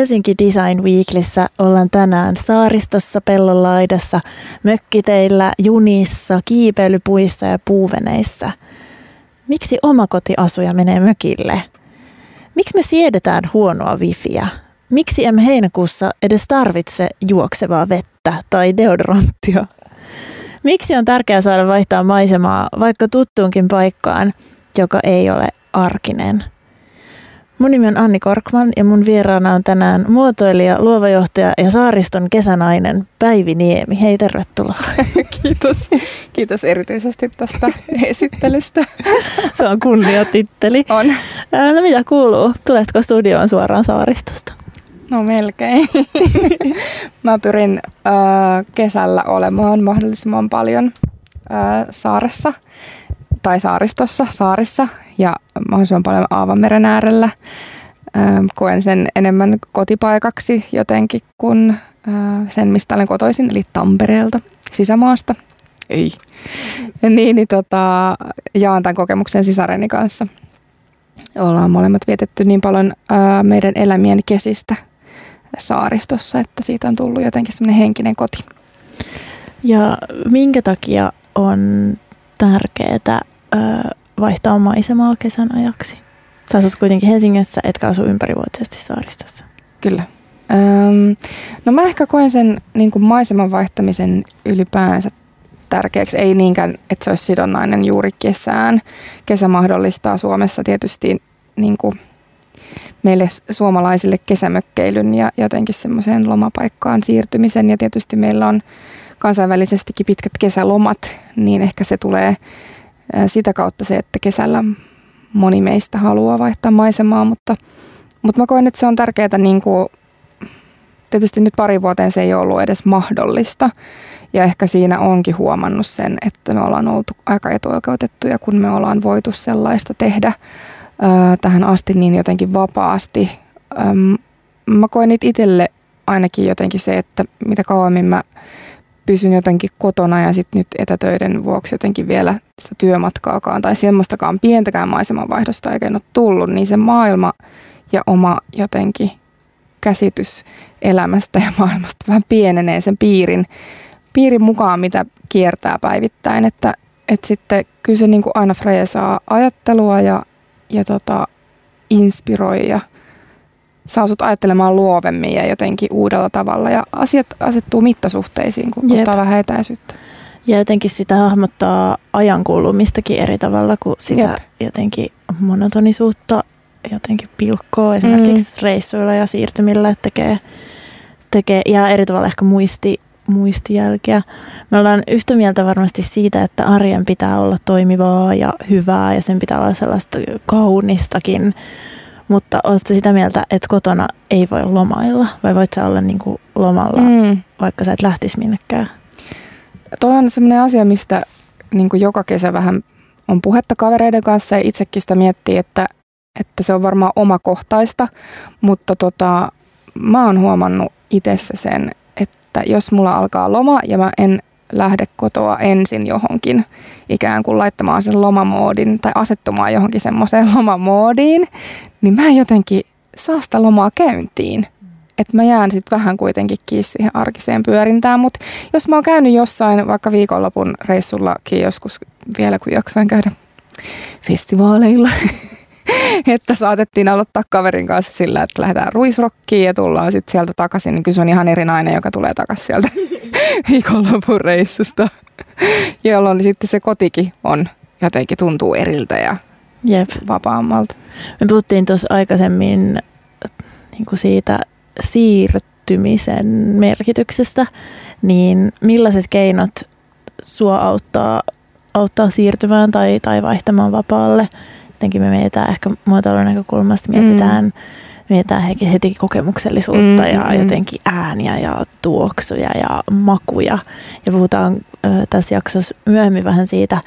Helsinki Design Weeklissä ollaan tänään saaristossa, pellonlaidassa, mökkiteillä, junissa, kiipeilypuissa ja puuveneissä. Miksi omakotiasuja menee mökille? Miksi me siedetään huonoa wifiä? Miksi emme heinäkuussa edes tarvitse juoksevaa vettä tai deodoranttia? Miksi on tärkeää saada vaihtaa maisemaa vaikka tuttuunkin paikkaan, joka ei ole arkinen? Mun nimi on Anni Korkman ja mun vieraana on tänään muotoilija, luovajohtaja ja saariston kesänainen Päivi Niemi. Hei, tervetuloa. Kiitos. Kiitos erityisesti tästä esittelystä. Se on kunniatitteli. On. No mitä kuuluu? Tuletko studioon suoraan saaristosta? No melkein. Mä pyrin äh, kesällä olemaan mahdollisimman paljon äh, saaressa tai saaristossa, saarissa ja mahdollisimman paljon Aavameren äärellä. Ähm, koen sen enemmän kotipaikaksi jotenkin kuin äh, sen, mistä olen kotoisin, eli Tampereelta, sisämaasta. Ei. Niin, niin tota, jaan tämän kokemuksen sisareni kanssa. Ollaan molemmat vietetty niin paljon ää, meidän elämien kesistä saaristossa, että siitä on tullut jotenkin semmoinen henkinen koti. Ja minkä takia on tärkeää vaihtaa maisemaa kesän ajaksi? Sä asut kuitenkin Helsingissä, etkä asu ympärivuotisesti saaristossa. Kyllä. Öm, no mä ehkä koen sen niin kuin maiseman vaihtamisen ylipäänsä tärkeäksi. Ei niinkään, että se olisi sidonnainen juuri kesään. Kesä mahdollistaa Suomessa tietysti niin kuin meille suomalaisille kesämökkeilyn ja jotenkin semmoiseen lomapaikkaan siirtymisen. Ja tietysti meillä on kansainvälisestikin pitkät kesälomat, niin ehkä se tulee sitä kautta se, että kesällä moni meistä haluaa vaihtaa maisemaa, mutta, mutta mä koen, että se on tärkeää niin kuin, tietysti nyt pari vuoteen se ei ollut edes mahdollista. Ja ehkä siinä onkin huomannut sen, että me ollaan oltu aika etuoikeutettuja, kun me ollaan voitu sellaista tehdä tähän asti niin jotenkin vapaasti. Mä koen itselle ainakin jotenkin se, että mitä kauemmin mä pysyn jotenkin kotona ja sitten nyt etätöiden vuoksi jotenkin vielä sitä työmatkaakaan tai semmoistakaan pientäkään maisemanvaihdosta eikä ole tullut, niin se maailma ja oma jotenkin käsitys elämästä ja maailmasta vähän pienenee sen piirin, piirin mukaan, mitä kiertää päivittäin. Että, että sitten kyllä se niin kuin aina freesaa ajattelua ja, ja tota, inspiroi ja saa sut ajattelemaan luovemmin ja jotenkin uudella tavalla. Ja asiat asettuu mittasuhteisiin, kun Jep. ottaa vähän etäisyyttä. Ja jotenkin sitä hahmottaa ajan kulumistakin eri tavalla kuin sitä Jep. jotenkin monotonisuutta jotenkin pilkkoa esimerkiksi mm. reissuilla ja siirtymillä, että tekee, tekee ja eri tavalla ehkä muisti, muistijälkeä. Me ollaan yhtä mieltä varmasti siitä, että arjen pitää olla toimivaa ja hyvää ja sen pitää olla sellaista kaunistakin mutta oletko sitä mieltä, että kotona ei voi lomailla? Vai voit sä olla niin kuin lomalla, mm. vaikka sä et lähtisi minnekään? Tuo on sellainen asia, mistä niin kuin joka kesä vähän on puhetta kavereiden kanssa ja itsekin sitä miettii, että, että se on varmaan omakohtaista, mutta tota, mä oon huomannut itsessä sen, että jos mulla alkaa loma ja mä en lähde kotoa ensin johonkin ikään kuin laittamaan sen lomamoodin tai asettumaan johonkin semmoiseen lomamoodiin, niin mä en jotenkin saa sitä lomaa käyntiin. Että mä jään sitten vähän kuitenkin kiinni siihen arkiseen pyörintään, mutta jos mä oon käynyt jossain vaikka viikonlopun reissullakin joskus vielä, kun jaksoin käydä festivaaleilla, että saatettiin aloittaa kaverin kanssa sillä, että lähdetään ruisrokkiin ja tullaan sitten sieltä takaisin, niin kyllä se on ihan eri nainen, joka tulee takaisin sieltä viikonlopun reissusta, jolloin sitten se kotikin on jotenkin tuntuu eriltä ja Jep. vapaammalta. Me puhuttiin tuossa aikaisemmin niin kuin siitä siirtymisen merkityksestä, niin millaiset keinot sua auttaa, auttaa siirtymään tai, tai vaihtamaan vapaalle? Jotenkin me mietitään ehkä muotoilun näkökulmasta, mietitään mm mietitään heti kokemuksellisuutta mm, ja mm. jotenkin ääniä ja tuoksuja ja makuja. Ja puhutaan tässä jaksossa myöhemmin vähän siitä,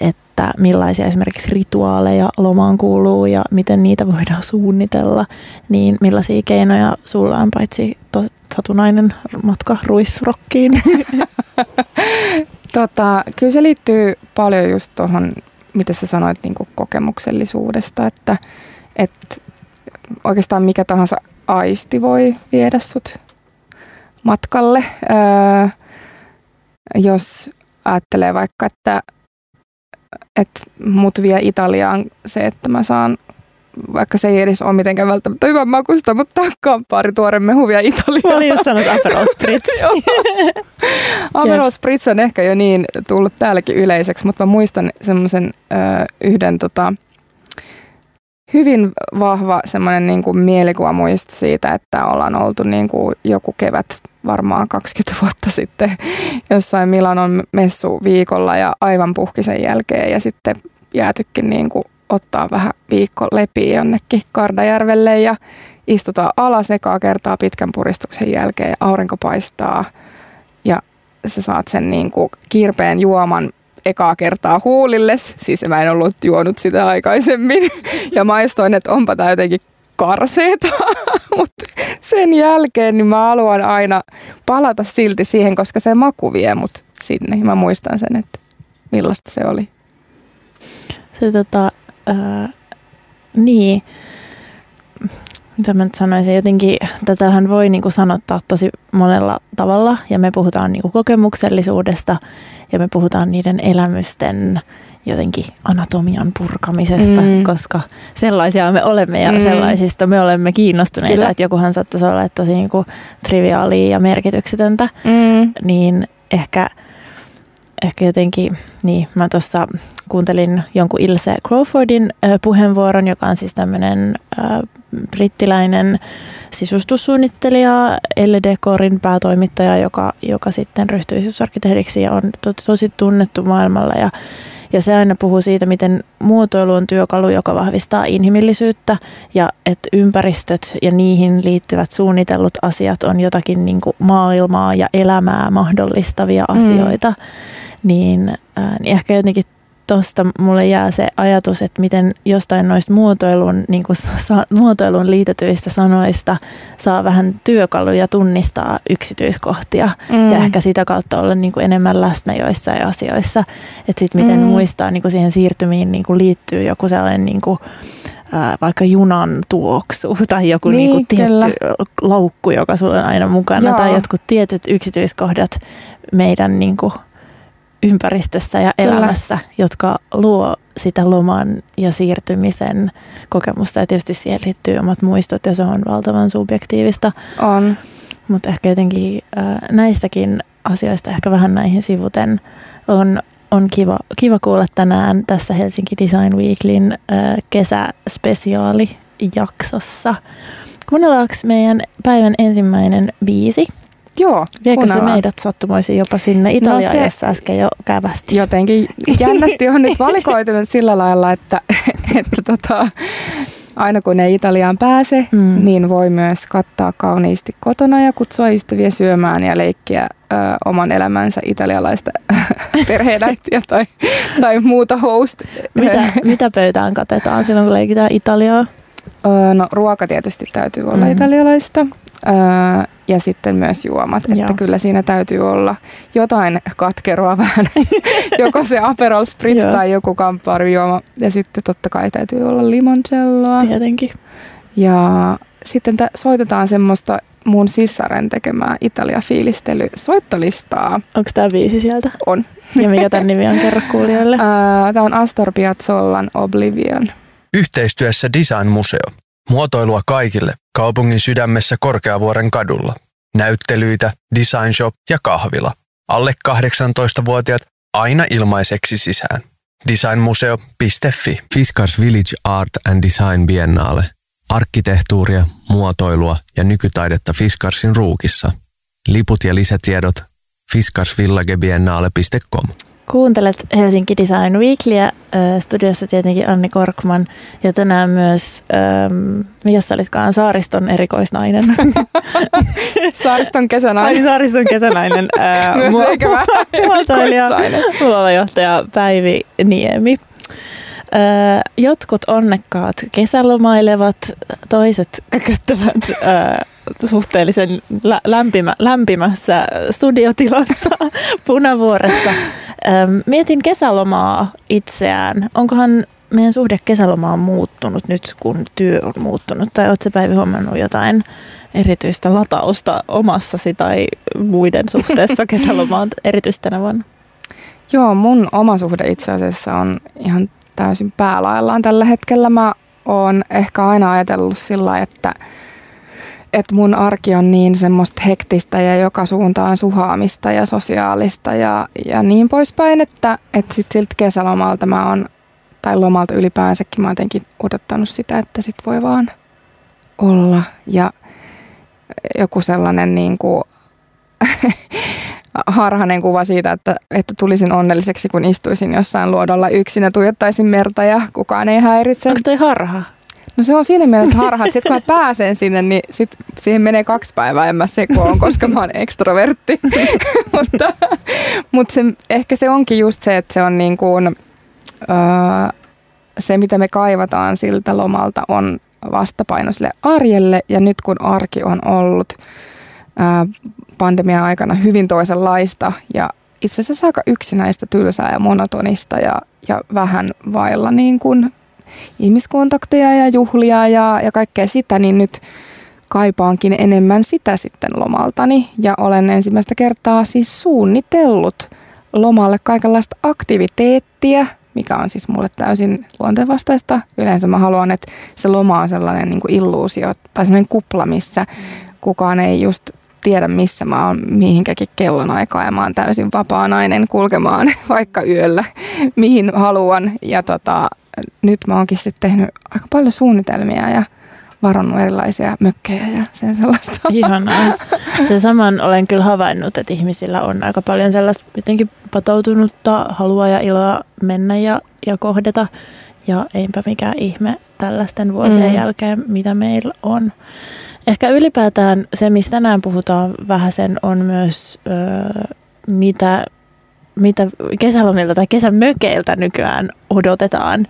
että millaisia esimerkiksi rituaaleja lomaan kuuluu ja miten niitä voidaan suunnitella. Niin millaisia keinoja sulla on paitsi to, satunnainen matka ruisrokkiin? tota, kyllä se liittyy paljon just tuohon, mitä sä sanoit niin kokemuksellisuudesta, että, että oikeastaan mikä tahansa aisti voi viedä sut matkalle. Öö, jos ajattelee vaikka, että, että mut vie Italiaan se, että mä saan vaikka se ei edes ole mitenkään välttämättä hyvän makusta, mutta kamppaari tuore mehuvia Italiaa. Mä olin just sanonut Aperol Spritz. Aperol Spritz on ehkä jo niin tullut täälläkin yleiseksi, mutta mä muistan semmoisen yhden tota, hyvin vahva semmoinen niin kuin mielikuva muista siitä, että ollaan oltu niin kuin joku kevät varmaan 20 vuotta sitten jossain Milanon messu viikolla ja aivan puhki sen jälkeen ja sitten jäätykin niin kuin ottaa vähän viikko lepiä jonnekin Kardajärvelle ja istutaan alas ekaa kertaa pitkän puristuksen jälkeen ja aurinko paistaa ja sä saat sen niin kuin kirpeen juoman ekaa kertaa huulilles. Siis mä en ollut juonut sitä aikaisemmin ja maistoin, että onpa tämä jotenkin karseeta, mutta sen jälkeen niin mä haluan aina palata silti siihen, koska se maku vie mut sinne. Mä muistan sen, että millaista se oli. Se tota, äh, niin, mitä mä nyt sanoisin, jotenkin tätähän voi niinku sanottaa tosi monella tavalla ja me puhutaan niinku kokemuksellisuudesta ja me puhutaan niiden elämysten jotenkin anatomian purkamisesta, mm. koska sellaisia me olemme ja mm. sellaisista me olemme kiinnostuneita, Kyllä. että jokuhan saattaisi olla tosi niinku triviaalia ja merkityksetöntä, mm. niin ehkä, ehkä jotenkin, niin mä tuossa kuuntelin jonkun Ilse Crawfordin puheenvuoron, joka on siis tämmöinen brittiläinen sisustussuunnittelija, Elle Decorin päätoimittaja, joka, joka sitten ryhtyi sisusarkkitehdiksi ja on to, tosi tunnettu maailmalla ja ja se aina puhuu siitä, miten muotoilu on työkalu, joka vahvistaa inhimillisyyttä ja että ympäristöt ja niihin liittyvät suunnitellut asiat on jotakin niin kuin maailmaa ja elämää mahdollistavia mm. asioita. Mm. Niin, äh, niin ehkä jotenkin tuosta mulle jää se ajatus, että miten jostain noista muotoilun, niin kuin sa, muotoilun liitetyistä sanoista saa vähän työkaluja tunnistaa yksityiskohtia mm. ja ehkä sitä kautta olla niin kuin enemmän läsnä joissain asioissa. Että sitten miten mm. muistaa niin kuin siihen siirtymiin niin kuin liittyy joku sellainen niin kuin, ää, vaikka junan tuoksu tai joku niin, niin kuin tietty laukku, joka sulla on aina mukana Joo. tai jotkut tietyt yksityiskohdat meidän niin kuin ympäristössä ja Kyllä. elämässä, jotka luo sitä loman ja siirtymisen kokemusta. Ja tietysti siihen liittyy omat muistot ja se on valtavan subjektiivista. On. Mutta ehkä jotenkin äh, näistäkin asioista ehkä vähän näihin sivuten on, on kiva, kiva kuulla tänään tässä Helsinki Design Weeklin äh, kesäspesiaalijaksossa. Kuunnellaanko meidän päivän ensimmäinen biisi? Joo. Viekö se meidät sattumoisin jopa sinne Italiaan, no jossa äsken jo kävästi? Jotenkin jännästi on nyt valikoitunut sillä lailla, että, että tota, aina kun ei Italiaan pääse, mm. niin voi myös kattaa kauniisti kotona ja kutsua ystäviä syömään ja leikkiä ö, oman elämänsä italialaista perheenäitiä tai, tai muuta host. Mitä, mitä pöytään katetaan silloin, kun leikitään Italiaa? Öö, no ruoka tietysti täytyy olla mm. italialaista. Öö, ja sitten myös juomat. Joo. Että kyllä siinä täytyy olla jotain katkeroa vähän, joko se Aperol Spritz tai joku kamppaarijuoma. Ja sitten totta kai täytyy olla limoncelloa. Tietenkin. Ja sitten t- soitetaan semmoista mun sissaren tekemää Italia-fiilistely soittolistaa. Onko tämä viisi sieltä? On. Ja mikä tämän nimi on? Kerro kuulijoille. Tämä on Astor Piazzollan Oblivion. Yhteistyössä Design Museo. Muotoilua kaikille kaupungin sydämessä Korkeavuoren kadulla. Näyttelyitä, design shop ja kahvila. Alle 18-vuotiaat aina ilmaiseksi sisään. Designmuseo.fi Fiskars Village Art and Design Biennale. Arkkitehtuuria, muotoilua ja nykytaidetta Fiskarsin ruukissa. Liput ja lisätiedot fiskarsvillagebiennale.com Kuuntelet Helsinki Design Weeklyä, studiossa tietenkin Anni Korkman ja tänään myös, ähm, mikä sä olitkaan, Saariston erikoisnainen. saariston kesänainen. Ai Saariston kesänainen. Äh, myös eikä vähän johtaja Päivi Niemi. Äh, jotkut onnekkaat kesälomailevat, toiset kököttävät äh, suhteellisen lämpimä, lämpimässä studiotilassa Punavuoressa. Mietin kesälomaa itseään. Onkohan meidän suhde kesälomaan muuttunut nyt, kun työ on muuttunut? Tai oletko Päivi huomannut jotain erityistä latausta omassasi tai muiden suhteessa kesälomaan erityisesti tänä vuonna? Joo, mun oma suhde itse asiassa on ihan täysin päälaillaan tällä hetkellä. Mä oon ehkä aina ajatellut sillä että että mun arki on niin semmoista hektistä ja joka suuntaan suhaamista ja sosiaalista ja, ja niin poispäin, että, että sit siltä kesälomalta mä oon, tai lomalta ylipäänsäkin mä oon jotenkin odottanut sitä, että sit voi vaan olla ja joku sellainen niin kuin harhainen kuva siitä, että, että tulisin onnelliseksi, kun istuisin jossain luodolla yksin ja tuijottaisin merta ja kukaan ei häiritse. Onko toi harha? No se on siinä mielessä harha, että sitten kun mä pääsen sinne, niin sit siihen menee kaksi päivää, en mä sekoon, koska mä oon ekstrovertti. mutta mutta se, ehkä se onkin just se, että se on niin kuin, öö, se, mitä me kaivataan siltä lomalta, on vastapaino sille arjelle. Ja nyt kun arki on ollut ää, pandemian aikana hyvin toisenlaista ja itse asiassa aika yksinäistä, tylsää ja monotonista ja, ja vähän vailla niin kuin ihmiskontakteja ja juhlia ja, ja kaikkea sitä, niin nyt kaipaankin enemmän sitä sitten lomaltani. Ja olen ensimmäistä kertaa siis suunnitellut lomalle kaikenlaista aktiviteettia, mikä on siis mulle täysin luontevastaista. Yleensä mä haluan, että se loma on sellainen niin illuusio tai sellainen kupla, missä kukaan ei just tiedä, missä mä oon mihinkäkin kellonaikaa ja mä oon täysin vapaa nainen kulkemaan vaikka yöllä, mihin haluan. Ja tota, nyt mä oonkin sitten tehnyt aika paljon suunnitelmia ja varannut erilaisia mökkejä ja sen sellaista. Ihanaa. Sen saman olen kyllä havainnut, että ihmisillä on aika paljon sellaista jotenkin patoutunutta halua ja iloa mennä ja, ja kohdata. Ja eipä mikään ihme tällaisten vuosien mm. jälkeen, mitä meillä on. Ehkä ylipäätään se, mistä tänään puhutaan vähän sen, on myös öö, mitä mitä kesälomilta tai kesämökeiltä nykyään odotetaan.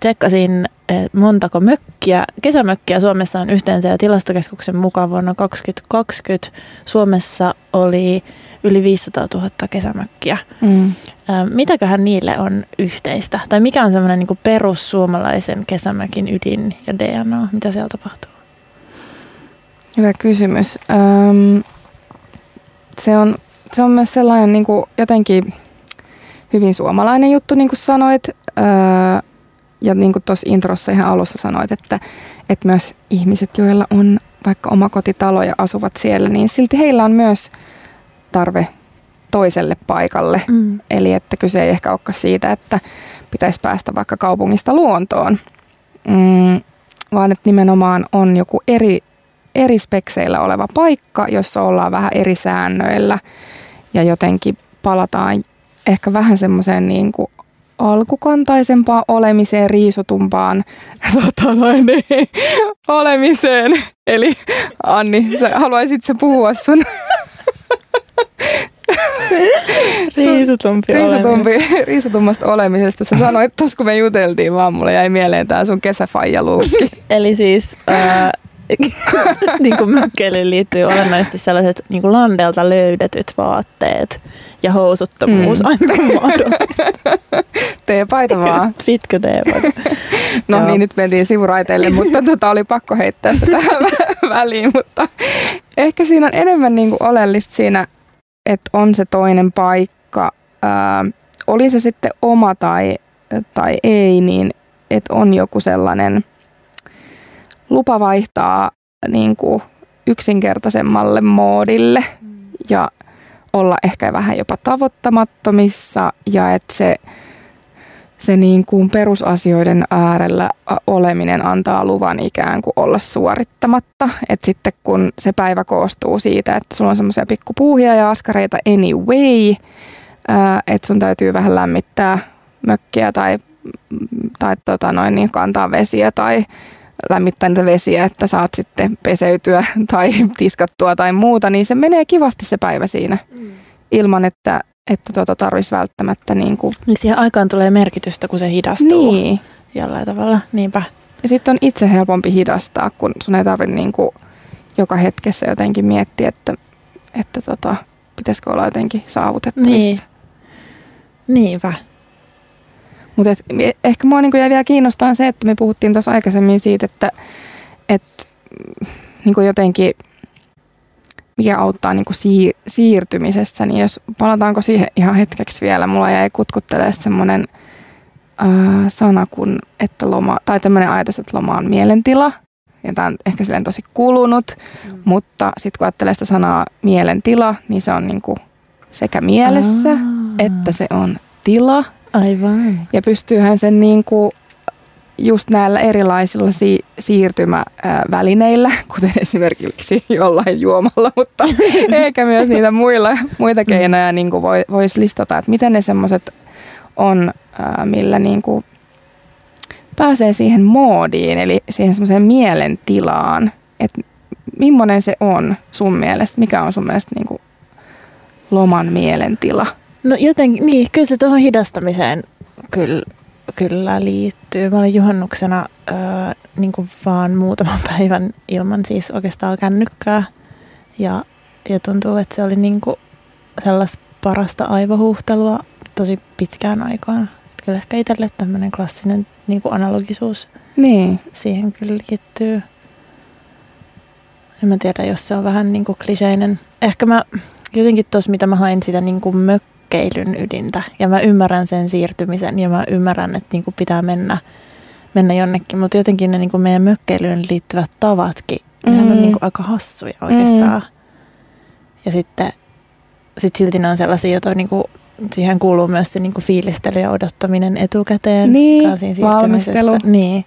Tsekkasin, montako mökkiä, kesämökkiä Suomessa on yhteensä ja tilastokeskuksen mukaan vuonna 2020 Suomessa oli yli 500 000 kesämökkiä. Mm. Mitäköhän niille on yhteistä? Tai mikä on semmoinen niin perussuomalaisen kesämökin ydin ja DNA? Mitä siellä tapahtuu? Hyvä kysymys. Öm, se on se on myös sellainen niin kuin jotenkin hyvin suomalainen juttu, niin kuin sanoit. Öö, ja niin kuin tuossa introssa ihan alussa sanoit, että, että myös ihmiset, joilla on vaikka oma kotitalo ja asuvat siellä, niin silti heillä on myös tarve toiselle paikalle. Mm. Eli että kyse ei ehkä olekaan siitä, että pitäisi päästä vaikka kaupungista luontoon, mm, vaan että nimenomaan on joku eri, eri spekseillä oleva paikka, jossa ollaan vähän eri säännöillä – ja jotenkin palataan ehkä vähän semmoiseen niin kuin alkukantaisempaan olemiseen, riisutumpaan tota noin, niin, olemiseen. Eli Anni, sä haluaisit sä puhua sun Riisutumpi, riisutumpi riisutummasta olemisesta. Sä sanoit tuossa, kun me juteltiin vaan, mulle jäi mieleen tää sun kesäfaijaluukki. Eli siis äh, niin kuin mökkeilyyn liittyy olennaisesti sellaiset niin kuin landelta löydetyt vaatteet ja housuttomuus mm. aina mahdollista. Teepaita vaan. Pitkä teepaita. no Joo. niin, nyt mentiin sivuraiteille, mutta tota oli pakko heittää sitä tähän väliin. Mutta ehkä siinä on enemmän niin kuin oleellista siinä, että on se toinen paikka. Ää, oli se sitten oma tai, tai ei, niin että on joku sellainen – lupa vaihtaa niin kuin yksinkertaisemmalle moodille mm. ja olla ehkä vähän jopa tavoittamattomissa ja että se, se niin kuin perusasioiden äärellä oleminen antaa luvan ikään kuin olla suorittamatta. että sitten kun se päivä koostuu siitä, että sulla on semmoisia pikkupuuhia ja askareita anyway, että sun täytyy vähän lämmittää mökkiä tai, tai tota noin, niin kantaa vesiä tai lämmittää niitä vesiä, että saat sitten peseytyä tai tiskattua tai muuta, niin se menee kivasti se päivä siinä mm. ilman, että, että tuota tarvitsisi välttämättä niin kuin... Niin siihen aikaan tulee merkitystä, kun se hidastuu niin. jollain tavalla, niinpä. Ja sitten on itse helpompi hidastaa, kun sun ei tarvitse niin kuin joka hetkessä jotenkin miettiä, että, että tota, pitäisikö olla jotenkin saavutettavissa. Niin. Niinpä. Mutta ehkä mua niinku jäi vielä kiinnostaa se, että me puhuttiin tuossa aikaisemmin siitä, että et, niinku jotenkin mikä auttaa niinku siir- siirtymisessä, niin jos palataanko siihen ihan hetkeksi vielä, mulla jäi kutkuttelemaan semmoinen äh, sana kuin, että loma, tai tämmöinen ajatus, että loma on mielentila. Ja tämä on ehkä silleen tosi kulunut, mm. mutta sitten kun ajattelee sitä sanaa mielentila, niin se on niinku sekä mielessä, Aa. että se on tila. Aivan. Ja pystyyhän sen niinku just näillä erilaisilla si- siirtymävälineillä, kuten esimerkiksi jollain juomalla, mutta eikä myös niitä muilla, muita keinoja niin kuin voi, voisi listata, että miten ne semmoiset on, millä niin kuin pääsee siihen moodiin, eli siihen semmoiseen mielentilaan, että millainen se on sun mielestä, mikä on sun mielestä niin kuin loman mielentila? No jotenkin, niin, kyllä se tuohon hidastamiseen kyllä kyllä liittyy. Mä olin juhannuksena öö, niin kuin vaan muutaman päivän ilman siis oikeastaan kännykkää. Ja, ja tuntuu, että se oli niin kuin sellaista parasta aivohuhtelua tosi pitkään aikaan. Että kyllä ehkä itselle tämmöinen klassinen niin kuin analogisuus niin. siihen kyllä liittyy. En mä tiedä, jos se on vähän niin kuin kliseinen. Ehkä mä jotenkin tuossa, mitä mä hain sitä niin kuin mök mökkeilyn ydintä. Ja mä ymmärrän sen siirtymisen ja mä ymmärrän, että niinku pitää mennä, mennä jonnekin. Mutta jotenkin ne niinku meidän mökkeilyyn liittyvät tavatkin, mm. nehän on niinku aika hassuja oikeastaan. Mm. Ja sitten sit silti ne on sellaisia, joita niinku, siihen kuuluu myös se niinku fiilistely ja odottaminen etukäteen. Niin, valmistelu. Niin.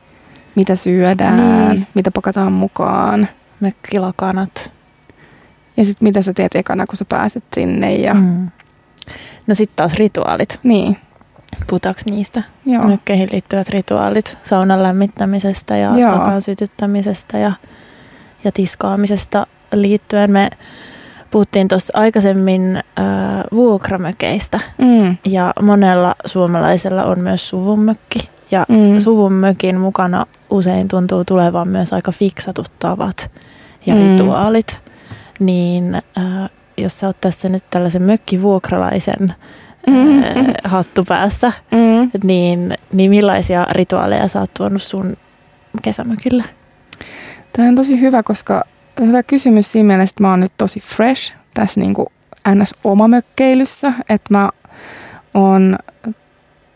Mitä syödään, niin. mitä pakataan mukaan. Mökkilakanat. Ja sitten mitä sä teet ekana, kun sä pääset sinne ja mm. No sitten taas rituaalit. Niin. Puhutaanko niistä? Joo. Mökkeihin liittyvät rituaalit saunan lämmittämisestä ja Joo. takan sytyttämisestä ja, ja tiskaamisesta liittyen. Me puhuttiin tuossa aikaisemmin äh, vuokramökeistä mm. ja monella suomalaisella on myös suvunmökki. Ja mm. suvunmökin mukana usein tuntuu tulevan myös aika fiksatut tavat ja mm. rituaalit. Niin äh, jos sä oot tässä nyt tällaisen mökkivuokralaisen mm. äh, hattu päässä, mm. niin, niin millaisia rituaaleja sä oot tuonut sun kesämökillä? Tämä on tosi hyvä, koska hyvä kysymys siinä mielessä, että mä oon nyt tosi fresh tässä niin kuin ns. omamökkeilyssä, että mä oon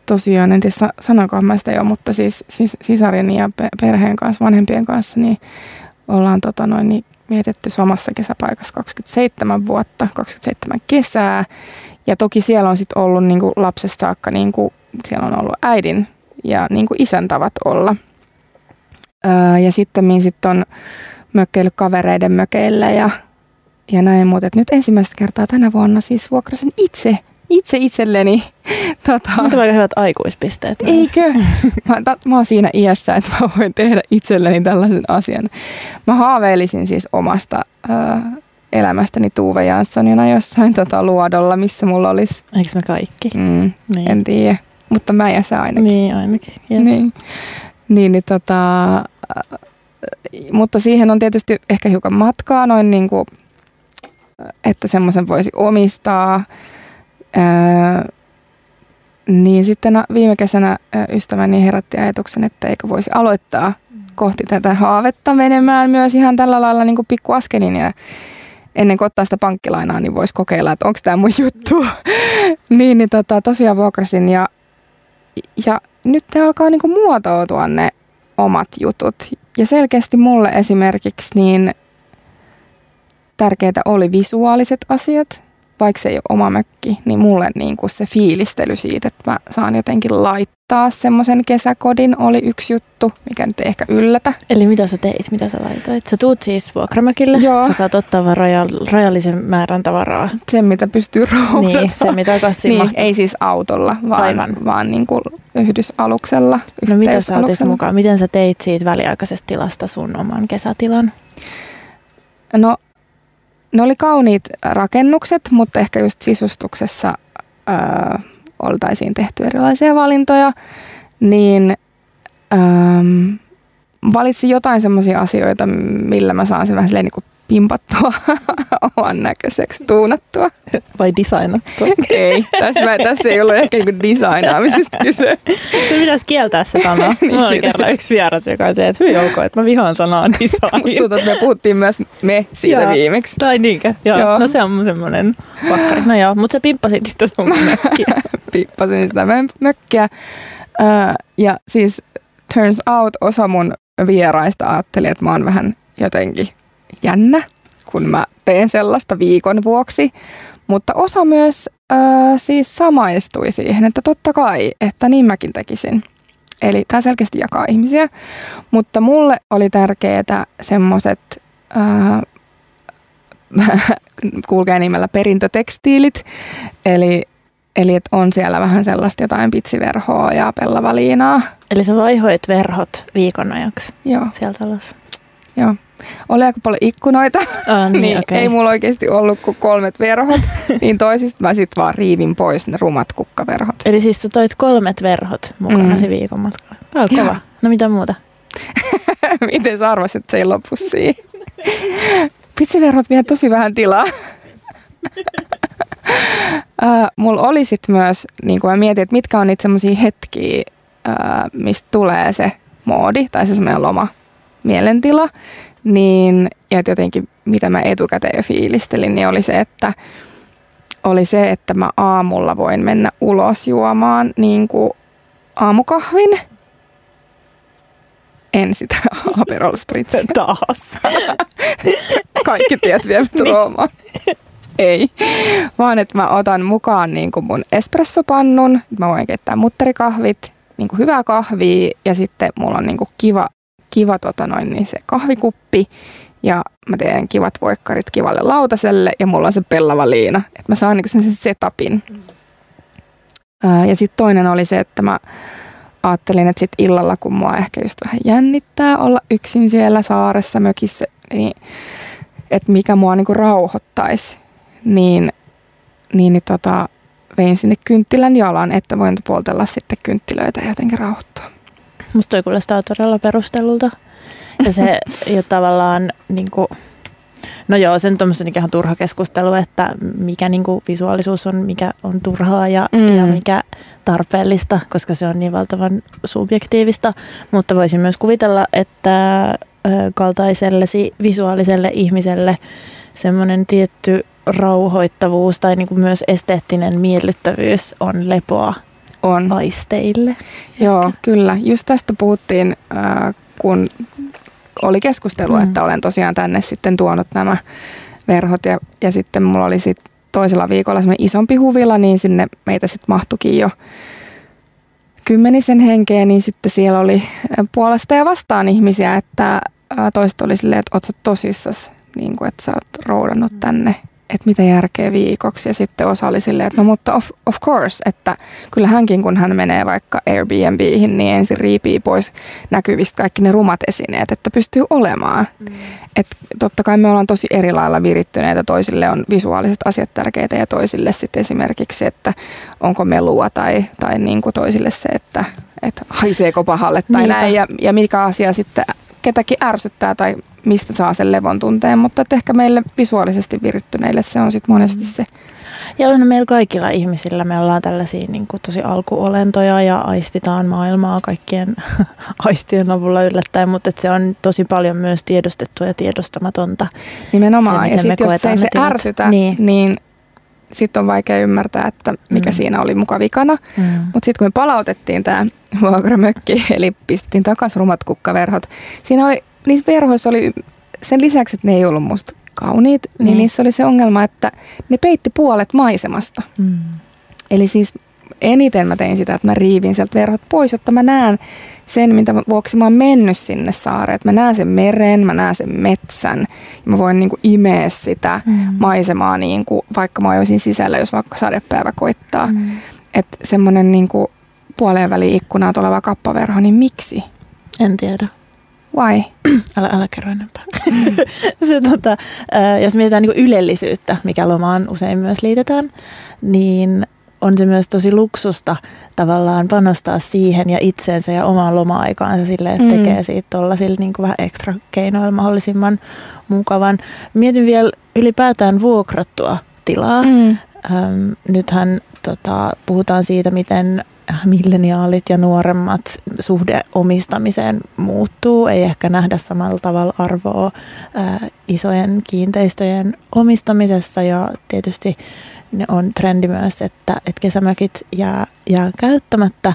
tosiaan, en tiedä sanoinkohan mä sitä jo, mutta siis, siis sisarini ja perheen kanssa, vanhempien kanssa, niin ollaan tota noin, niin vietetty samassa kesäpaikassa 27 vuotta, 27 kesää. Ja toki siellä on sitten ollut niin kuin lapsesta saakka, niin kuin, siellä on ollut äidin ja niin kuin isän tavat olla. Öö, ja sitten sit on mökkeillyt kavereiden mökeillä ja, ja näin. Mutta nyt ensimmäistä kertaa tänä vuonna siis vuokrasin itse itse itselleni. Tota, Nyt on hyvät aikuispisteet. Eikö? Mä, ta, mä oon siinä iässä, että mä voin tehdä itselleni tällaisen asian. Mä haaveilisin siis omasta äh, elämästäni Tuve Janssonina jossain tota, luodolla, missä mulla olisi... Eikö me kaikki? Mm, niin. En tiedä, mutta mä ja sä ainakin. Niin, ainakin. Jep. Niin, niin, niin tota, äh, mutta siihen on tietysti ehkä hiukan matkaa noin niin kuin, että semmoisen voisi omistaa. Ää, niin sitten viime kesänä ystäväni herätti ajatuksen, että eikö voisi aloittaa mm. kohti tätä haavetta menemään myös ihan tällä lailla niin pikkuaskelin ja ennen kuin ottaa sitä pankkilainaa, niin voisi kokeilla, että onko tämä mun juttu. niin, niin tota, tosiaan vuokrasin ja, ja nyt ne alkaa niin kuin muotoutua ne omat jutut. Ja selkeästi mulle esimerkiksi niin tärkeitä oli visuaaliset asiat vaikka se ei ole oma mökki, niin mulle niin kuin se fiilistely siitä, että mä saan jotenkin laittaa semmoisen kesäkodin oli yksi juttu, mikä nyt ei ehkä yllätä. Eli mitä sä teit, mitä sä laitoit? Sä tuut siis vuokramökille, Joo. sä saat ottaa vaan rajallisen määrän tavaraa. Se, mitä pystyy roudata. Niin, se mitä kassiin niin, ei siis autolla, vaan, Aivan. vaan niin kuin yhdysaluksella. No mitä sä otit mukaan? Miten sä teit siitä väliaikaisesta tilasta sun oman kesätilan? No ne oli kauniit rakennukset, mutta ehkä just sisustuksessa ää, oltaisiin tehty erilaisia valintoja, niin ää, valitsin jotain semmoisia asioita, millä mä saan sen vähän niin kuin pimpattua oman näköiseksi, tuunattua. Vai designattua? ei, tässä, mä, tässä ei ollut ehkä niinku designaamisesta kyse. Se pitäisi kieltää se sana. niin, Mulla oli kerran yksi vieras, joka oli se, että hyi ok, että mä vihaan sanaa design. Musta tuntuu, että me puhuttiin myös me siitä Joo. viimeksi. Tai niinkö? Joo. Joo. No se on semmoinen pakkari. No joo, mutta sä pimppasit sitä sun mökkiä. Pippasin sitä mökkiä. Öö, ja siis turns out osa mun vieraista ajatteli, että mä oon vähän jotenkin jännä, kun mä teen sellaista viikon vuoksi. Mutta osa myös öö, siis samaistui siihen, että totta kai, että niin mäkin tekisin. Eli tämä selkeästi jakaa ihmisiä, mutta mulle oli tärkeää semmoiset, öö, kulkee nimellä perintötekstiilit, eli, eli että on siellä vähän sellaista jotain pitsiverhoa ja pellavaliinaa. Eli sä vaihoit verhot viikon ajaksi Joo, siellä talossa. joo. Oli aika paljon ikkunoita, Ah, niin, okei. ei mulla oikeasti ollut kuin kolmet verhot, niin toisista mä sitten vaan riivin pois ne rumat kukkaverhot. Eli siis sä toit kolmet verhot mukanasi Mm. viikon matkalle. Tää on kova. No mitä muuta? Miten sä arvasit, että se ei lopu siihen? Pitsiverhot vie tosi vähän tilaa. uh, mulla oli sitten myös, niin kuin mä mietin, että mitkä on niitä semmoisia hetkiä, uh, mistä tulee se moodi tai se semmoinen loma mielentila, niin ja jotenkin mitä mä etukäteen jo fiilistelin, niin oli se, että oli se, että mä aamulla voin mennä ulos juomaan niin kuin aamukahvin. En sitä Aperol Spritzia. Taas. Kaikki tiet vievät Roomaan. Ei, vaan että mä otan mukaan niin kuin mun espressopannun, mä voin keittää mutterikahvit, niin kuin hyvää kahvia ja sitten mulla on niin kuin kiva, kiva tota noin, niin se kahvikuppi ja mä teen kivat voikkarit kivalle lautaselle ja mulla on se pellava liina, että mä saan niin kuin sen setupin. Ää, ja sitten toinen oli se, että mä ajattelin, että sit illalla, kun mua ehkä just vähän jännittää olla yksin siellä saaressa mökissä, niin että mikä mua niinku rauhoittaisi, niin, niin, niin tota, vein sinne kynttilän jalan, että voin poltella sitten kynttilöitä ja jotenkin rauhoittua. Musta toi kuulostaa todella perustellulta. Ja se ja tavallaan niin kuin, no joo, sen tuommoisen ihan turha keskustelu, että mikä niin kuin visuaalisuus on, mikä on turhaa ja, Mm. mm. ja mikä tarpeellista, koska se on niin valtavan subjektiivista. Mutta voisin myös kuvitella, että ö, kaltaisellesi visuaaliselle ihmiselle semmoinen tietty rauhoittavuus tai niin kuin myös esteettinen miellyttävyys on lepoa On. aisteille. Joo, kyllä. Just tästä puhuttiin, äh, kun oli keskustelu, Mm. että olen tosiaan tänne sitten tuonut nämä verhot ja, ja sitten mulla oli sit toisella viikolla semmoinen isompi huvila, niin sinne meitä sitten mahtukin jo kymmenisen henkeä, niin sitten siellä oli äh, puolesta ja vastaan ihmisiä, että äh, toiset oli silleen, että oot sä tosissas, niin kuin, että sä oot roudannut tänne, että mitä järkeä viikoksi. Ja sitten osa oli silleen, että no mutta of, of course, että kyllä hänkin kun hän menee vaikka Airbnbihin, niin ensin riipii pois näkyvistä kaikki ne rumat esineet, että pystyy olemaan. Mm. Että totta kai me ollaan tosi eri lailla virittyneitä, toisille on visuaaliset asiat tärkeitä ja toisille sitten esimerkiksi että onko melua tai, tai niin kuin toisille se, että, että haiseeko pahalle tai Niinpä. näin ja, ja mikä asia sitten ketäkin ärsyttää tai mistä saa sen levon tunteen, mutta että ehkä meille visuaalisesti virittyneille se on sitten monesti se. Ja on meillä kaikilla ihmisillä, me ollaan tällaisia niin kuin tosi alkuolentoja ja aistitaan maailmaa kaikkien aistien avulla yllättäen, mutta se on tosi paljon myös tiedostettua ja tiedostamatonta. Nimenomaan. Se, ja sitten jos ei se tilat. ärsytä, niin, Niin. sitten on vaikea ymmärtää, että mikä Mm. mm. siinä oli muka vikana. Mm. Mutta sitten kun me palautettiin tämä vuokramökki, eli pistettiin takaisin rumat kukkaverhot, siinä oli, niissä verhoissa oli sen lisäksi, että ne ei ollut musta kauniit, niin, Niin. niissä oli se ongelma, että ne peitti puolet maisemasta. Mm. Eli siis eniten mä tein sitä, että mä riivin sieltä verhot pois, jotta mä näen sen, mitä vuoksi mä oon mennyt sinne saareen. Että mä näen sen meren, mä näen sen metsän ja mä voin niinku imeä sitä Mm. maisemaa, niinku, vaikka mä olisin sisällä, jos vaikka sadepäivä koittaa. Mm. Että semmoinen niinku puoleen väliin ikkunaan oleva kappaverho, niin miksi? En tiedä. Why? Älä, älä kerro enempää. se, tota, ää, jos mietitään niin ylellisyyttä, mikä lomaan usein myös liitetään, niin on se myös tosi luksusta tavallaan panostaa siihen ja itseensä ja omaan loma-aikaansa silleen, että Mm. tekee siitä tuollaisilla niin vähän ekstra keinoilla mahdollisimman mukavan. Mietin vielä ylipäätään vuokrattua tilaa. Mm. Öm, nythän tota, puhutaan siitä, miten milleniaalit ja nuoremmat suhde omistamiseen muuttuu. Ei ehkä nähdä samalla tavalla arvoa isojen kiinteistöjen omistamisessa ja tietysti ne on trendi myös, että, että kesämökit jää, jää käyttämättä.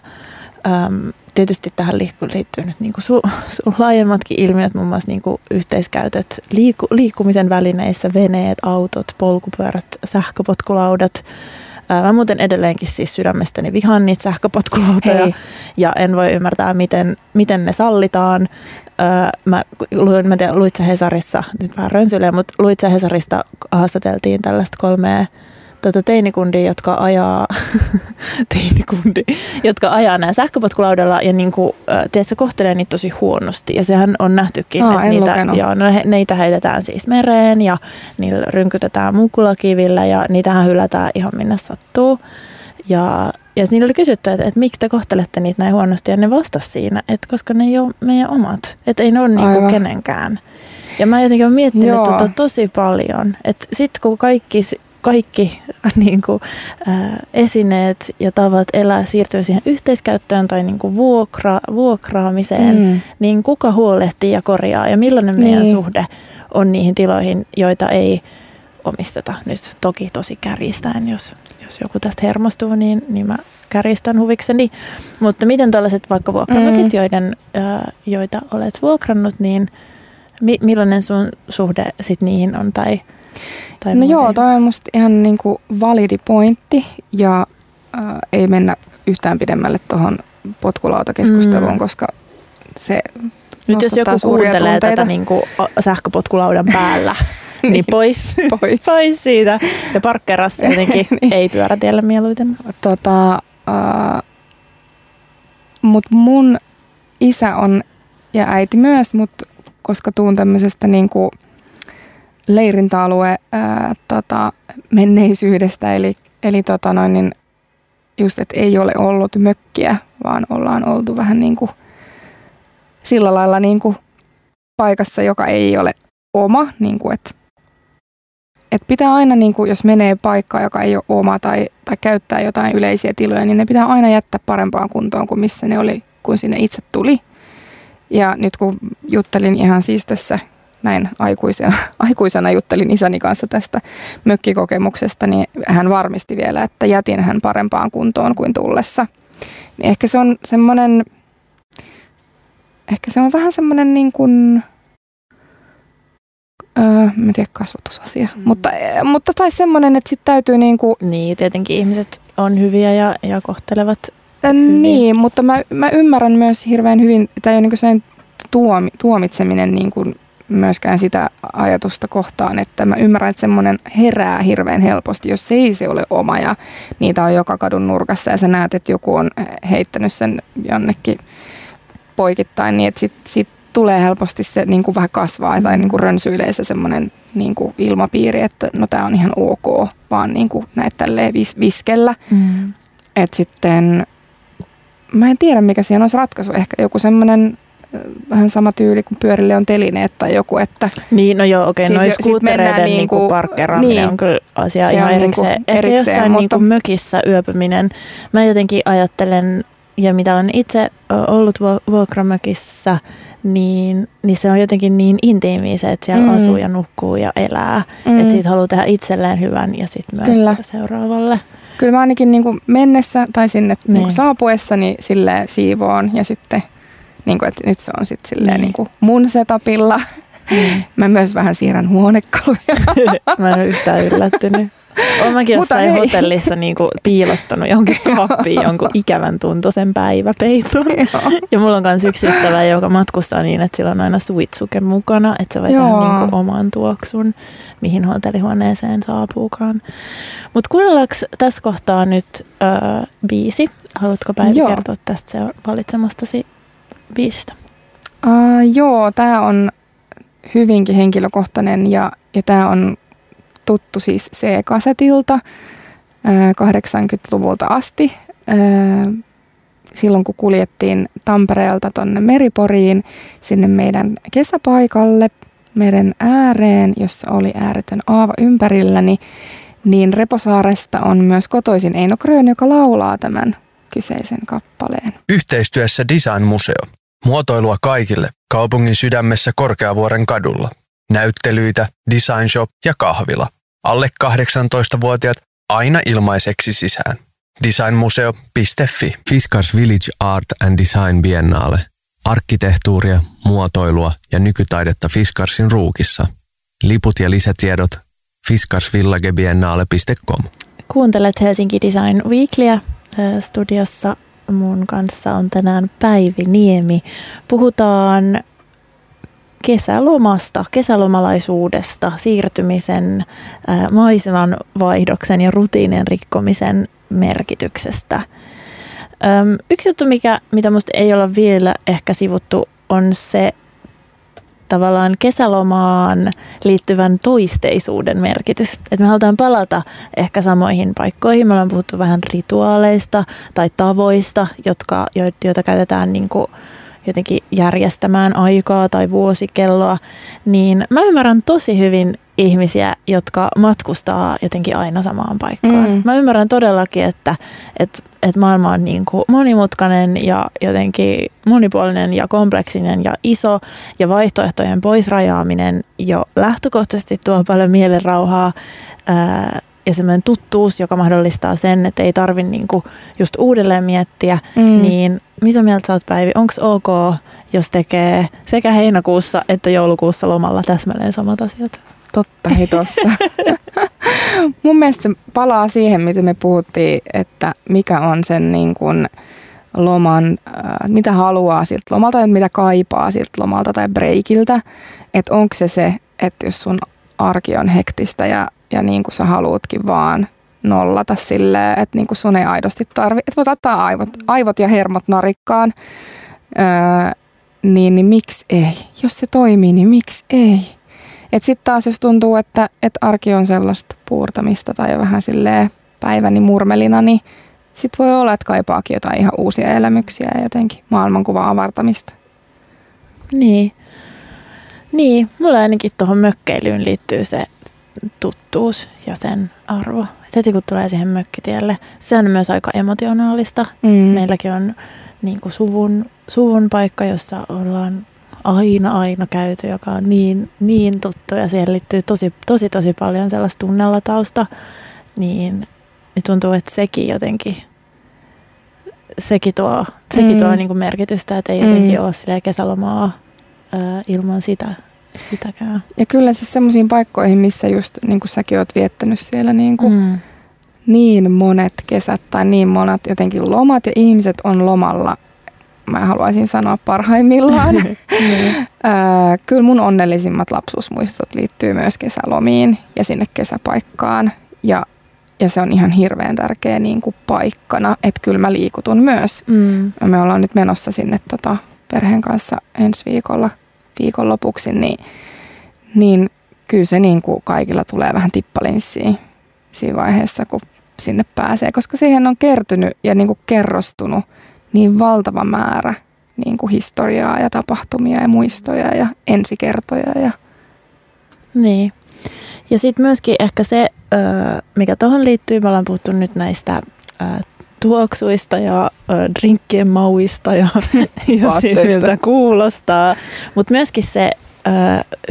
Öm, tietysti tähän liittyy nyt niin kuin su, su, laajemmatkin ilmiöt, muun muassa niin kuin yhteiskäytöt liikku, liikkumisen välineissä, veneet, autot, polkupyörät, sähköpotkulaudat. Mä muuten edelleenkin siis sydämestäni vihaan niitä sähköpotkulautoja Hei. ja en voi ymmärtää, miten, miten ne sallitaan. Mä luin, mä en tiedä, luit Hesarissa, nyt vähän rönsyilee, mutta luit Hesarista haastateltiin tällaista kolmea tota, teinikundia, jotka ajaa, teinikundi, jotka ajaa nämä sähköpotkulaudalla ja niin kuin, tiedätkö, kohtelee niitä tosi huonosti. Ja sehän on nähtykin, Aa, että niitä, lukenut. joo, no, he, neitä heitetään siis mereen ja niillä rynkytetään mukulakivillä ja niitähän hylätään ihan minne sattuu. Ja, ja siinä oli kysytty, että, että miksi te kohtelette niitä näin huonosti ja ne vastasi siinä, että koska ne ei ole meidän omat, että ei ne ole niinku Aivan. kenenkään. Ja mä jotenkin olen miettinyt Joo. tota tosi paljon, että sitten kun kaikki, kaikki niin kuin, ää, esineet ja tavat elää siirtyy siihen yhteiskäyttöön tai niin kuin vuokra, vuokraamiseen, Mm. niin kuka huolehtii ja korjaa ja millainen meidän Niin. suhde on niihin tiloihin, joita ei omisteta. Nyt toki tosi kärjistäen, jos, jos joku tästä hermostuu, niin, niin mä kärjistän huvikseni. Mutta miten tällaiset vaikka Mm. joiden, ää, joita olet vuokrannut, niin mi, millainen sun suhde sit niihin on? Tai, tai No joo, toi on musta ihan niinku validi pointti ja äh, ei mennä yhtään pidemmälle tuohon potkulautakeskusteluun, Mm. koska se Nyt jos joku kuuntelee tunteita. tätä niin kuin sähköpotkulaudan päällä, niin pois, pois. pois siitä. Ja parkkerassa jotenkin Niin. ei pyörätiellä mieluiten. Tota, äh, Mutta mun isä on ja äiti myös, mutta koska tuun tämmöisestä niinku leirintäalue ää, tota, menneisyydestä, eli, eli tota noin, niin just, että ei ole ollut mökkiä, vaan ollaan oltu vähän niin kuin sillä lailla niin kuin paikassa, joka ei ole oma, niin kuin, että et pitää aina, niin kuin, jos menee paikkaan, joka ei ole oma tai, tai käyttää jotain yleisiä tiloja, niin ne pitää aina jättää parempaan kuntoon kuin missä ne oli, kun sinne itse tuli. Ja nyt kun juttelin ihan siis tässä näin aikuisena, aikuisena juttelin isäni kanssa tästä mökkikokemuksesta, niin hän varmisti vielä, että jätin hän parempaan kuntoon kuin tullessa. Niin ehkä se on semmoinen, ehkä se on vähän semmoinen niin kuin, öö, mä en tiedä kasvatusasia, Mm. mutta, mutta tai semmoinen, että sitten täytyy niin kuin, Niin, tietenkin ihmiset on hyviä ja, ja kohtelevat. Äh, Niin, mutta mä, mä ymmärrän myös hirveän hyvin, tai ole niin sen tuomi, tuomitseminen niin kuin myöskään sitä ajatusta kohtaan, että mä ymmärrän, että semmoinen herää hirveän helposti, jos ei se ole oma ja niitä on joka kadun nurkassa ja sä näet, että joku on heittänyt sen jonnekin poikittain, niin että sit, sit tulee helposti se niin kuin vähän kasvaa tai niin kuin rönsyilee se semmoinen niin kuin ilmapiiri, että no tämä on ihan ok, vaan niin kuin näet tälleen vis, viskellä. Mm. Että sitten, mä en tiedä mikä siihen olisi ratkaisu. Ehkä joku semmoinen vähän sama tyyli kuin pyörille on telineet tai joku, että Niin, no joo, okei, Siis siis skuuttereiden mennään niin niinku- kuin parkkeeraaminen niin. on kyllä asia Se ihan on niinku erikseen. Ehkä erikseen, jossain mutta- niin kuin mökissä yöpyminen. Mä jotenkin ajattelen, ja mitä on itse ollut vuo- vuokramökissä, niin, niin se on jotenkin niin intiimiä se, että siellä Mm. asuu ja nukkuu ja elää. mm. Että siitä haluaa tehdä itselleen hyvän ja sitten myös Kyllä. seuraavalle. kyllä mä ainakin niin kuin mennessä tai sinne niin. Niin. Niin saapuessani sille siivoon ja sitten niin kuin, että nyt se on sitten silleen Niin. niin kuin mun setupilla. Mm. Mä myös vähän siirrän huonekaluja. Mä en ole yhtään yllättynyt. Olen mäkin Mutta jossain hei. hotellissa niinku piilottanut johonkin kaappiin jonkun ikävän tuntoisen päiväpeiton. Joo. Ja mulla on myös yksi ystävä, joka matkustaa niin, että sillä on aina suitsuke mukana, että se voi Joo. tehdä niin oman tuoksun, mihin hotellihuoneeseen saapuukaan. Mutta kuunnellaanko tässä kohtaa nyt äh, biisi? Haluatko Päivi Joo. kertoa tästä se valitsemastasi biisistä? Uh, joo, tämä on hyvinkin henkilökohtainen ja, ja tämä on tuttu siis C-kasetilta. 80-luvulta asti. Silloin kun kuljettiin Tampereelta tuonne Meriporiin sinne meidän kesäpaikalle meren ääreen, jossa oli ääretön aava ympärilläni, niin Reposaaresta on myös kotoisin Eino Grön, joka laulaa tämän kyseisen kappaleen. Yhteistyössä Design Museo. Muotoilua kaikille kaupungin sydämessä Korkeavuoren kadulla. Näyttelyitä, design shop ja kahvila. Alle 18-vuotiaat aina ilmaiseksi sisään. Designmuseo.fi Fiskars Village Art and Design Biennale. Arkkitehtuuria, muotoilua ja nykytaidetta Fiskarsin ruukissa. Liput ja lisätiedot fiskarsvillagebiennale.com Kuuntelet Helsinki Design Weeklyä. Studiossa mun kanssa on tänään Päivi Niemi. Puhutaan kesälomasta, kesälomalaisuudesta, siirtymisen, maiseman vaihdoksen ja rutiinien rikkomisen merkityksestä. Yksi juttu, mikä, mitä musta ei olla vielä ehkä sivuttu, on se tavallaan kesälomaan liittyvän toisteisuuden merkitys. Et me halutaan palata ehkä samoihin paikkoihin. Me ollaan puhuttu vähän rituaaleista tai tavoista, jotka, joita käytetään niin kuin jotenkin järjestämään aikaa tai vuosikelloa, niin mä ymmärrän tosi hyvin ihmisiä, jotka matkustaa jotenkin aina samaan paikkaan. Mm. Mä ymmärrän todellakin, että, että, että maailma on niin kuin monimutkainen ja jotenkin monipuolinen ja kompleksinen ja iso ja vaihtoehtojen poisrajaaminen jo lähtökohtaisesti tuo paljon mielenrauhaa ää, ja semmoinen tuttuus, joka mahdollistaa sen, että ei tarvitse niinku just uudelleen miettiä, mm. niin mitä mieltä sä oot Päivi? Onko ok, jos tekee sekä heinäkuussa että joulukuussa lomalla täsmälleen samat asiat? Totta hei tossa. Mun mielestä se palaa siihen, mitä me puhuttiin, että mikä on sen niin kuin loman, äh, mitä haluaa siltä lomalta ja mitä kaipaa siltä lomalta tai breikiltä. Että onko se se, että jos sun arki on hektistä ja, ja niin kuin sä haluutkin vaan nollata silleen, että niin kuin sun ei aidosti tarvi, että voit ottaa aivot, aivot ja hermot narikkaan, öö, niin, niin miksi ei? Jos se toimii, niin miksi ei? Sitten taas jos tuntuu, että, että arki on sellaista puurtamista tai vähän silleen päiväni murmelina, niin sitten voi olla, että kaipaakin jotain ihan uusia elämyksiä ja jotenkin maailmankuvan avartamista. Niin. Niin, mulla ainakin tuohon mökkeilyyn liittyy se tuttuus ja sen arvo. Et heti kun tulee siihen mökkitielle, se on myös aika emotionaalista. Mm. Meilläkin on niin kuin suvun, suvun paikka, jossa ollaan aina aina käyty, joka on niin, niin tuttu ja siihen liittyy tosi, tosi, tosi paljon sellaista tunnelatausta, niin, niin tuntuu, että sekin jotenkin sekin tuo, sekin mm. tuo niin kuin merkitystä, että ei mm. jotenkin ole kesälomaa ää, ilman sitä, sitäkään. Ja kyllä siis semmoisiin paikkoihin, missä just niin kuin säkin oot viettänyt siellä niin, kuin mm. niin monet kesät tai niin monet jotenkin lomat ja ihmiset on lomalla mä haluaisin sanoa parhaimmillaan. niin. Kyllä mun onnellisimmat lapsuusmuistot liittyy myös kesälomiin ja sinne kesäpaikkaan. Ja, ja se on ihan hirveän tärkeä niin kuin paikkana, että kyllä mä liikutun myös. Mm. Me ollaan nyt menossa sinne tota, perheen kanssa ensi viikolla viikonlopuksi, niin, niin kyllä se niin kuin kaikilla tulee vähän tippalinssiin siinä vaiheessa, kun sinne pääsee, koska siihen on kertynyt ja niin kuin kerrostunut niin valtava määrä niin kuin historiaa ja tapahtumia ja muistoja ja ensikertoja. Ja... Niin. Ja sitten myöskin ehkä se, mikä tuohon liittyy, me ollaan puhuttu nyt näistä tuoksuista ja drinkkien mauista ja, ja siitä, miltä kuulostaa. Mutta myöskin se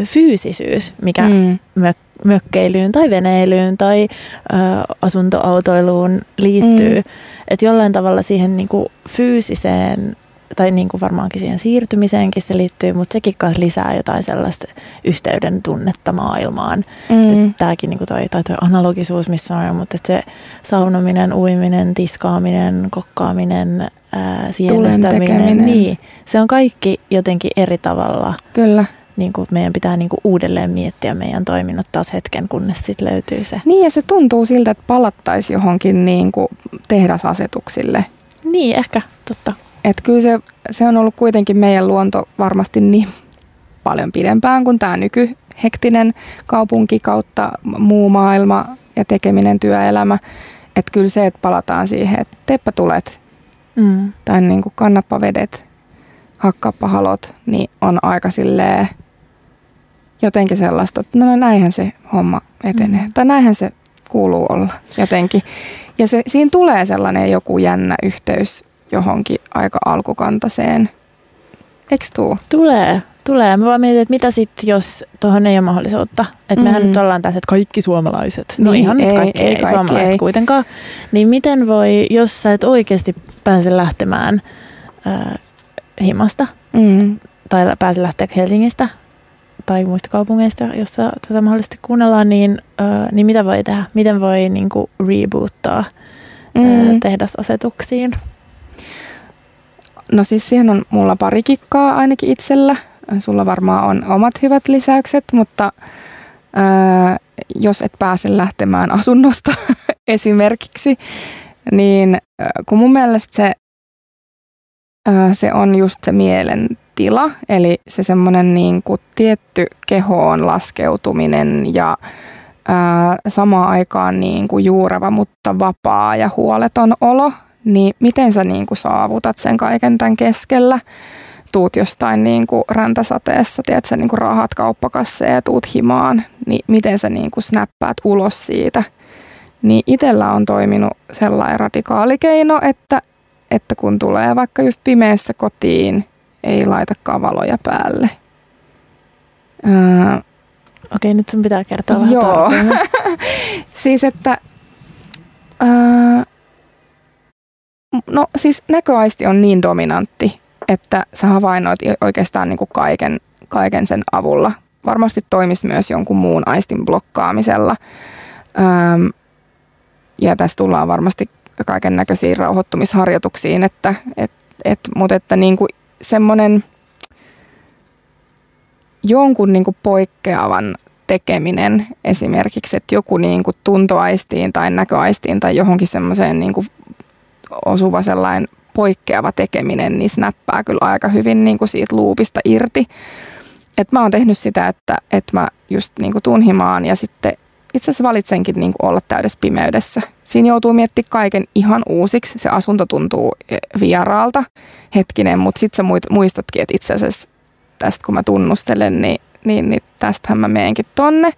fyysisyys, mikä mm. mö- mökkeilyyn tai veneilyyn tai ö, asuntoautoiluun liittyy. Mm. Että jollain tavalla siihen niinku fyysiseen tai niin kuin varmaankin siihen siirtymiseenkin se liittyy, mutta sekin kanssa lisää jotain sellaista yhteyden tunnetta maailmaan. Mm. Tämäkin niin kuin toi, tai toi analogisuus, missä on, mutta että se saunominen, uiminen, tiskaaminen, kokkaaminen, ää, sienestäminen, niin, se on kaikki jotenkin eri tavalla. Kyllä niin kuin meidän pitää niin kuin uudelleen miettiä meidän toiminnot taas hetken, kunnes sitten löytyy se. Niin ja se tuntuu siltä, että palattaisi johonkin niin kuin tehdasasetuksille. Niin, ehkä, totta. Että kyllä se, se on ollut kuitenkin meidän luonto varmasti niin paljon pidempään kuin tämä nykyhektinen kaupunki kautta muu maailma ja tekeminen, työelämä. Että kyllä se, että palataan siihen, että teppä tulet Mm. tai niin kuin kannappa vedet, hakkaappa halot, niin on aika silleen jotenkin sellaista, että no näinhän se homma etenee. Mm. Tai näinhän se kuuluu olla jotenkin. Ja se, siinä tulee sellainen joku jännä yhteys johonkin aika alkukantaiseen. Eikö tuu? Tulee, tulee. Mä vaan mietin, että mitä sitten, jos tuohon ei ole mahdollisuutta. Että mehän Mm. nyt ollaan tässä, että kaikki suomalaiset. No Niin, ihan nyt ei- kaikki ei ei, kaikki, suomalaiset ei. kuitenkaan. Niin miten voi, jos sä et oikeasti pääse lähtemään äh, himasta Mm. tai pääse lähteä Helsingistä tai muista kaupungeista, jossa tätä mahdollisesti kuunnellaan, niin, äh, niin mitä voi tehdä? Miten voi niin kuin reboottaa mm. Mm. tehdasasetuksiin? No siis siihen on mulla pari kikkaa ainakin itsellä. Sulla varmaan on omat hyvät lisäykset, mutta ää, jos et pääse lähtemään asunnosta esimerkiksi, niin kun mun mielestä se, ää, se on just se mielentila, eli se semmoinen niin kuin tietty kehoon laskeutuminen ja ää, samaan aikaan niin kuin juureva, mutta vapaa ja huoleton olo, niin miten sä niin kuin saavutat sen kaiken tämän keskellä? Tuut jostain niin kuin räntäsateessa, tiedät sä niin kuin rahat kauppakassa ja tuut himaan, niin miten sä niin kuin snappaat ulos siitä? Niin itsellä on toiminut sellainen radikaali keino, että, että kun tulee vaikka just pimeässä kotiin, ei laitakaan valoja päälle. Ää, Okei, nyt sun pitää kertoa vähän Joo. Siis, että... Ää, no siis näköaisti on niin dominantti, että sä havainnoit oikeastaan niin kuin kaiken, kaiken sen avulla. Varmasti toimisi myös jonkun muun aistin blokkaamisella. Ähm, ja tässä tullaan varmasti kaiken näköisiin rauhoittumisharjoituksiin, että, et, et, mutta että niin kuin semmoinen jonkun niin kuin poikkeavan tekeminen esimerkiksi, että joku niin kuin tuntoaistiin tai näköaistiin tai johonkin semmoiseen niin kuin osuva sellainen poikkeava tekeminen, niin snappaa kyllä aika hyvin niin kuin siitä luupista irti. Et mä oon tehnyt sitä, että, että mä just niin kuin tuun himaan ja sitten itse asiassa valitsenkin niin olla täydessä pimeydessä. Siinä joutuu miettimään kaiken ihan uusiksi. Se asunto tuntuu eh, vieraalta hetkinen, mutta sitten sä muistatkin, että itse asiassa tästä kun mä tunnustelen, niin, niin, niin tästähän mä meenkin tonne.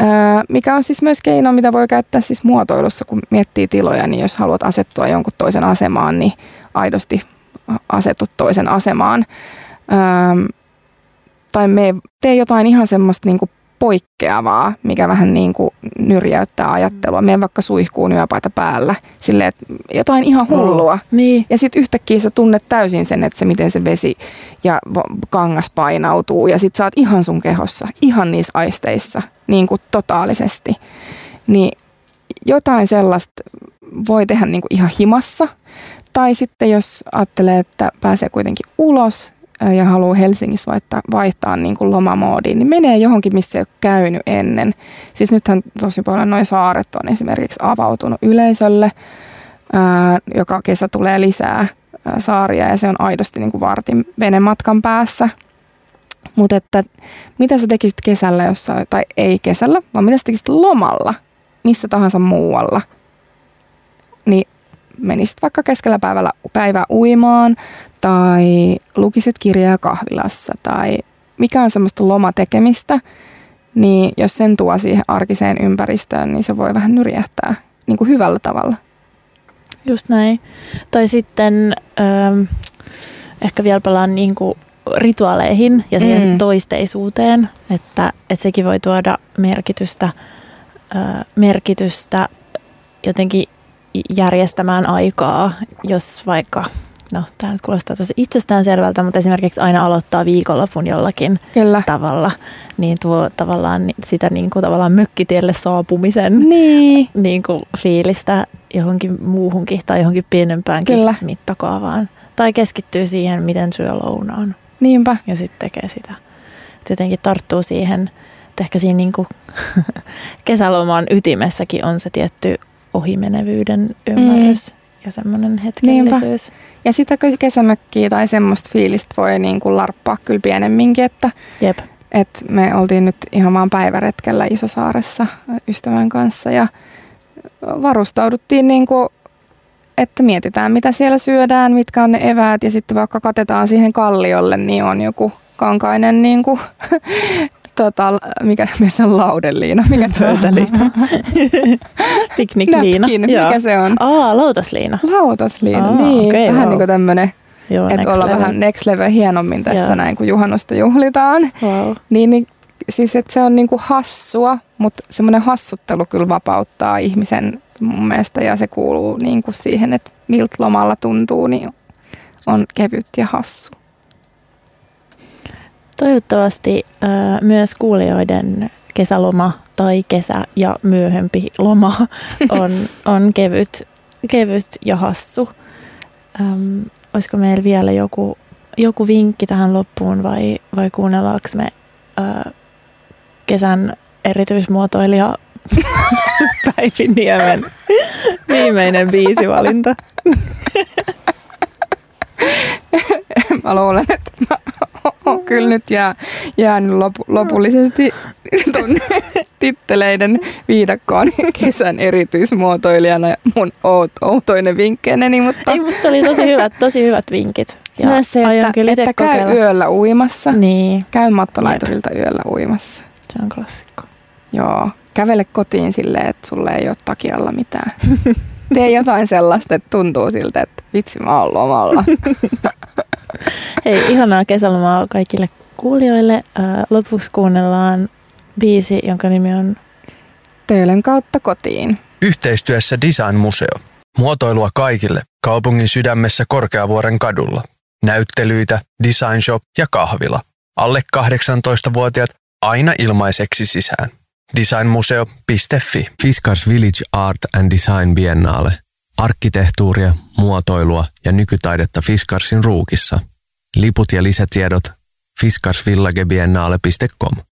Öö, mikä on siis myös keino, mitä voi käyttää siis muotoilussa, kun miettii tiloja, niin jos haluat asettua jonkun toisen asemaan, niin aidosti asetut toisen asemaan. Öö, tai me tee jotain ihan semmoista niinku poikkeavaa, mikä vähän niin kuin nyrjäyttää ajattelua. Mene vaikka suihkuun yöpaita päällä, silleen, että jotain ihan hullua. Niin. Ja sitten yhtäkkiä sä tunnet täysin sen, että se miten se vesi ja kangas painautuu. Ja sit sä oot ihan sun kehossa, ihan niissä aisteissa, niin kuin totaalisesti. Niin jotain sellaista voi tehdä niin kuin ihan himassa. Tai sitten jos ajattelee, että pääsee kuitenkin ulos ja haluaa Helsingissä vaihtaa, vaihtaa niin kuin lomamoodiin, niin menee johonkin, missä ei ole käynyt ennen. Siis nythän tosi paljon noin saaret on esimerkiksi avautunut yleisölle ää, joka kesä tulee lisää ää, saaria ja se on aidosti niin kuin vartin venematkan päässä. Mutta että mitä sä tekisit kesällä jossain, tai ei kesällä, vaan mitä sä tekisit lomalla, missä tahansa muualla, niin menisit vaikka keskellä päivällä, päivää uimaan tai lukisit kirjaa kahvilassa tai mikä on semmoista lomatekemistä, niin jos sen tuo siihen arkiseen ympäristöön, niin se voi vähän nyrjähtää niin kuin hyvällä tavalla. Just näin. Tai sitten ähm, ehkä vielä palaan niin kuin rituaaleihin ja siihen Mm. toisteisuuteen, että, että sekin voi tuoda merkitystä, äh, merkitystä jotenkin järjestämään aikaa, jos vaikka, no tämä nyt kuulostaa tosi itsestäänselvältä, mutta esimerkiksi aina aloittaa viikonlopun jollakin Kyllä. tavalla, niin tuo tavallaan sitä niin kuin tavallaan mökkitielle saapumisen Niin. niin kuin fiilistä johonkin muuhunkin tai johonkin pienempäänkin Kyllä. mittakaavaan. Tai keskittyy siihen, miten syö lounaan Niinpä. ja sitten tekee sitä. Et jotenkin tarttuu siihen, että ehkä siinä niin kuin kesäloman ytimessäkin on se tietty ohimenevyyden ymmärrys mm. ja semmoinen hetkellisyys. Ja sitä kesämökkiä tai semmoista fiilistä voi niin kuin larppaa kyllä pienemminkin, että Jep. et me oltiin nyt ihan vaan päiväretkellä Isosaaressa ystävän kanssa ja varustauduttiin niin kuin, että mietitään mitä siellä syödään, mitkä on ne eväät ja sitten vaikka katetaan siihen kalliolle, niin on joku kankainen niin kuin, tota, mikä se on laudeliina, mikä Pöytäliina. Piknikliina. Näpkin, mikä se on? Aa, lautasliina. Lautasliina, Aa, niin. okei, vähän wow. niin kuin tämmöinen, Joo, että ollaan level. vähän next level hienommin tässä Joo. näin, kun juhannusta juhlitaan. Wow. Niin, niin siis että se on niinku hassua, mutta semmoinen hassuttelu kyllä vapauttaa ihmisen mun mielestä ja se kuuluu niinku siihen, että miltä lomalla tuntuu, niin on kevyt ja hassu. Toivottavasti äh, myös kuulijoiden kesäloma tai kesä ja myöhempi loma on, on kevyt, kevyt ja hassu. Ähm, olisiko meillä vielä joku, joku vinkki tähän loppuun vai, vai kuunnellaanko me äh, kesän erityismuotoilija Päivi Niemen viimeinen biisivalinta? Mä luulen, että mä kyllä nyt jää, jäänyt lopu, lopullisesti titteleiden viidakkoon kesän erityismuotoilijana ja mun oot, outoinen vinkkeineni, mutta Ei, musta oli tosi hyvät, tosi hyvät vinkit. Ja myös se, että, kyllä että käy kokeilla. yöllä uimassa. Niin, Käy mattolaiturilta yöllä uimassa. se on klassikko. Joo. Kävele kotiin silleen, että sulle ei ole takialla mitään. Tee jotain sellaista, että tuntuu siltä, että vitsi mä oon lomalla. Hei, ihanaa kesälomaa kaikille kuulijoille. Lopuksi kuunnellaan biisi, jonka nimi on Töölön kautta kotiin. Yhteistyössä Design Museo. Muotoilua kaikille kaupungin sydämessä Korkeavuoren kadulla. Näyttelyitä, design shop ja kahvila. Alle 18-vuotiaat aina ilmaiseksi sisään. Designmuseo.fi. Fiskars Village Art and Design Biennale. Arkkitehtuuria, muotoilua ja nykytaidetta Fiskarsin ruukissa. Liput ja lisätiedot fiskarsvillagebiennale.com.